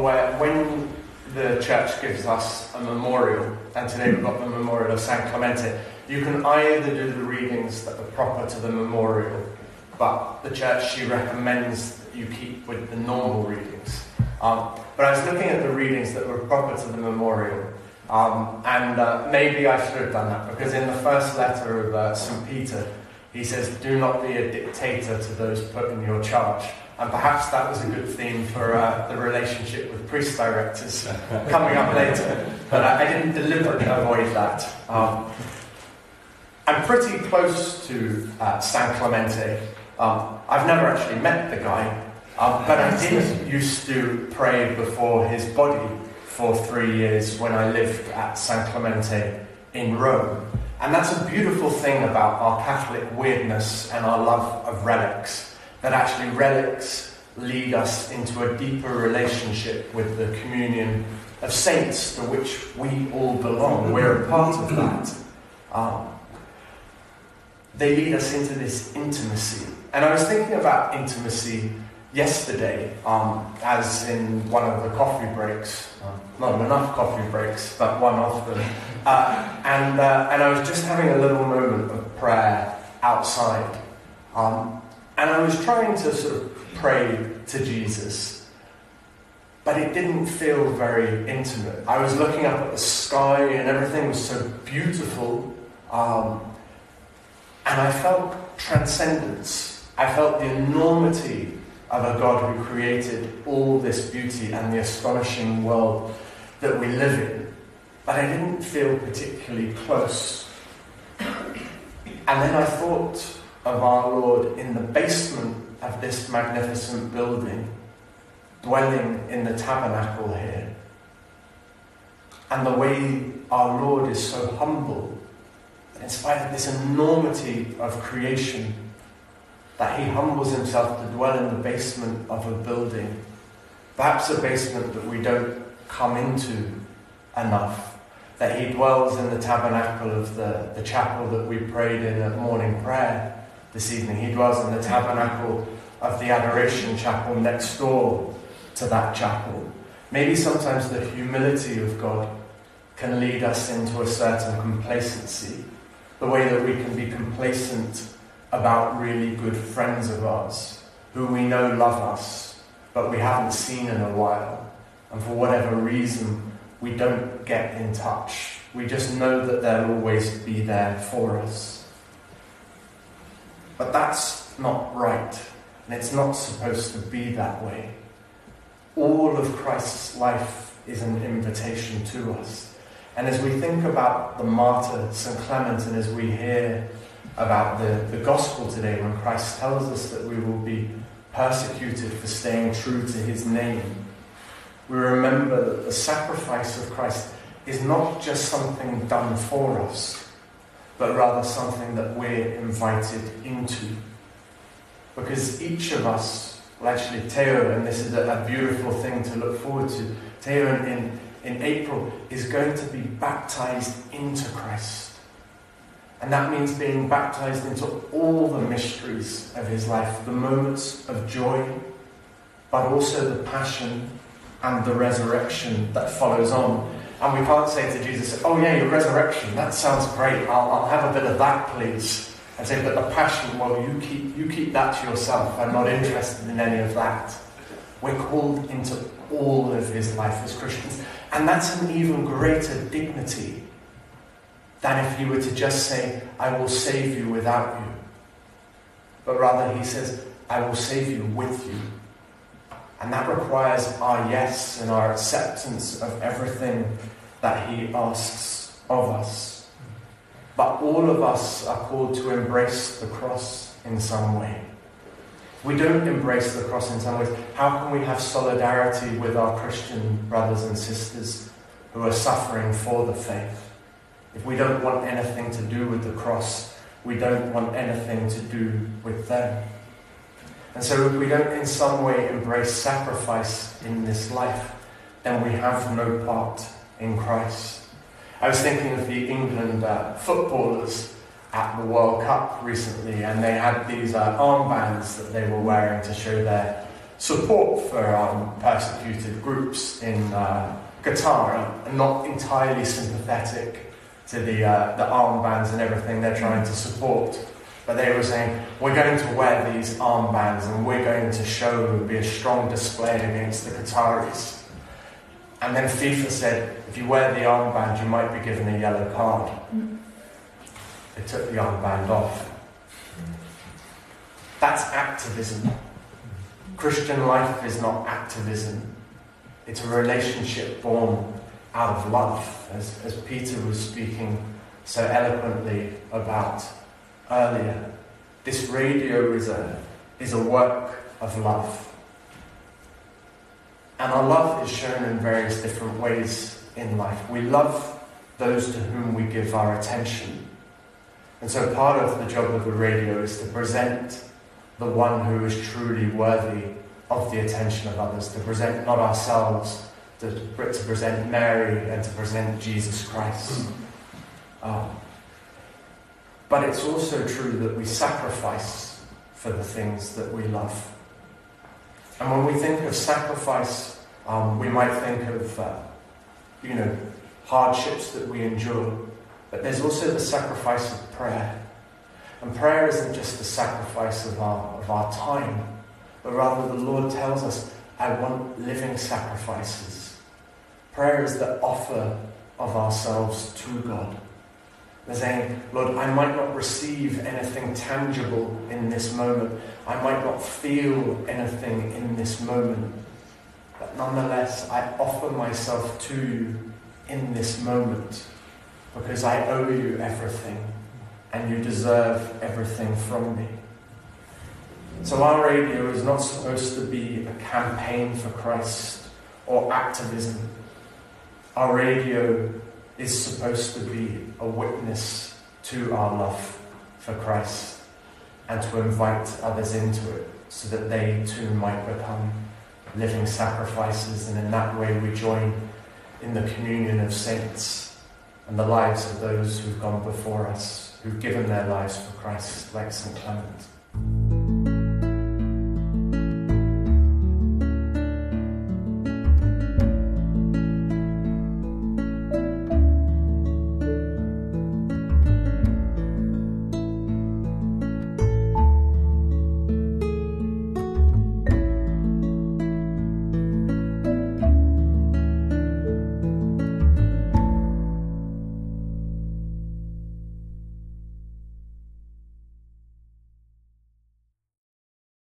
aware when the church gives us a memorial, and today we've got the memorial of San Clemente, you can either do the readings that are proper to the memorial, but the church she recommends that you keep with the normal readings. Um, but I was looking at the readings that were proper to the memorial, um, and uh, maybe I should have done that because in the first letter of uh, St. Peter, he says, Do not be a dictator to those put in your charge. And perhaps that was a good theme for uh, the relationship with priest directors coming up later. But I, I didn't deliberately avoid that. Um, I'm pretty close to uh, San Clemente. Um, I've never actually met the guy, um, but I did used to pray before his body for three years when I lived at San Clemente in Rome. And that's a beautiful thing about our Catholic weirdness and our love of relics, that actually relics lead us into a deeper relationship with the communion of saints to which we all belong. We're a part of that. Um, they lead us into this intimacy. And I was thinking about intimacy yesterday, um, as in one of the coffee breaks, uh, not enough coffee breaks, but one of them. Uh, and, uh, and I was just having a little moment of prayer outside. Um, and I was trying to sort of pray to Jesus, but it didn't feel very intimate. I was looking up at the sky and everything was so beautiful. Um, and I felt transcendence. I felt the enormity of a God who created all this beauty and the astonishing world that we live in. But I didn't feel particularly close. And then I thought of our Lord in the basement of this magnificent building, dwelling in the tabernacle here. And the way our Lord is so humble, in spite of this enormity of creation, that he humbles himself to dwell in the basement of a building, perhaps a basement that we don't come into enough, that he dwells in the tabernacle of the, the chapel that we prayed in at morning prayer this evening. He dwells in the tabernacle of the adoration chapel next door to that chapel. Maybe sometimes the humility of God can lead us into a certain complacency, the way that we can be complacent about really good friends of ours who we know love us, but we haven't seen in a while. And for whatever reason, we don't get in touch. We just know that they'll always be there for us. But that's not right, and it's not supposed to be that way. All of Christ's life is an invitation to us. And as we think about the martyr, St. Clement, and as we hear about the, the gospel today when Christ tells us that we will be persecuted for staying true to his name. We remember that the sacrifice of Christ is not just something done for us, but rather something that we're invited into. Because each of us, well, actually, Theo, and this is a, a beautiful thing to look forward to, Theo in, in April is going to be baptized into Christ. And that means being baptized into all the mysteries of his life, the moments of joy, but also the passion and the resurrection that follows on. And we can't say to Jesus, Oh, yeah, your resurrection, that sounds great. I'll, I'll have a bit of that, please. And say, But the passion, well, you keep, you keep that to yourself. I'm not interested in any of that. We're called into all of his life as Christians. And that's an even greater dignity than if he were to just say, I will save you without you. But rather, he says, I will save you with you. And that requires our yes and our acceptance of everything that he asks of us. But all of us are called to embrace the cross in some way. We don't embrace the cross in some ways, how can we have solidarity with our Christian brothers and sisters who are suffering for the faith? If we don't want anything to do with the cross, we don't want anything to do with them. And so, if we don't in some way embrace sacrifice in this life, then we have no part in Christ. I was thinking of the England uh, footballers at the World Cup recently, and they had these uh, armbands that they were wearing to show their support for um, persecuted groups in uh, Qatar and not entirely sympathetic to the, uh, the armbands and everything they're trying to support. But they were saying, we're going to wear these armbands and we're going to show and be a strong display against the Qataris. And then FIFA said, if you wear the armband, you might be given a yellow card. They took the armband off. That's activism. Christian life is not activism. It's a relationship born out of love, as, as Peter was speaking so eloquently about earlier. This radio reserve is a work of love. And our love is shown in various different ways in life. We love those to whom we give our attention. And so part of the job of the radio is to present the one who is truly worthy of the attention of others, to present not ourselves, to, to present Mary and to present Jesus Christ. Um, but it's also true that we sacrifice for the things that we love. And when we think of sacrifice, um, we might think of, uh, you know, hardships that we endure. But there's also the sacrifice of prayer. And prayer isn't just the sacrifice of our, of our time, but rather the Lord tells us, I want living sacrifices. Prayer is the offer of ourselves to God. We're saying, Lord, I might not receive anything tangible in this moment. I might not feel anything in this moment. But nonetheless, I offer myself to you in this moment because I owe you everything and you deserve everything from me. So our radio is not supposed to be a campaign for Christ or activism. Our radio is supposed to be a witness to our love for Christ and to invite others into it so that they too might become living sacrifices and in that way we join in the communion of saints and the lives of those who've gone before us, who've given their lives for Christ, like St. Clement.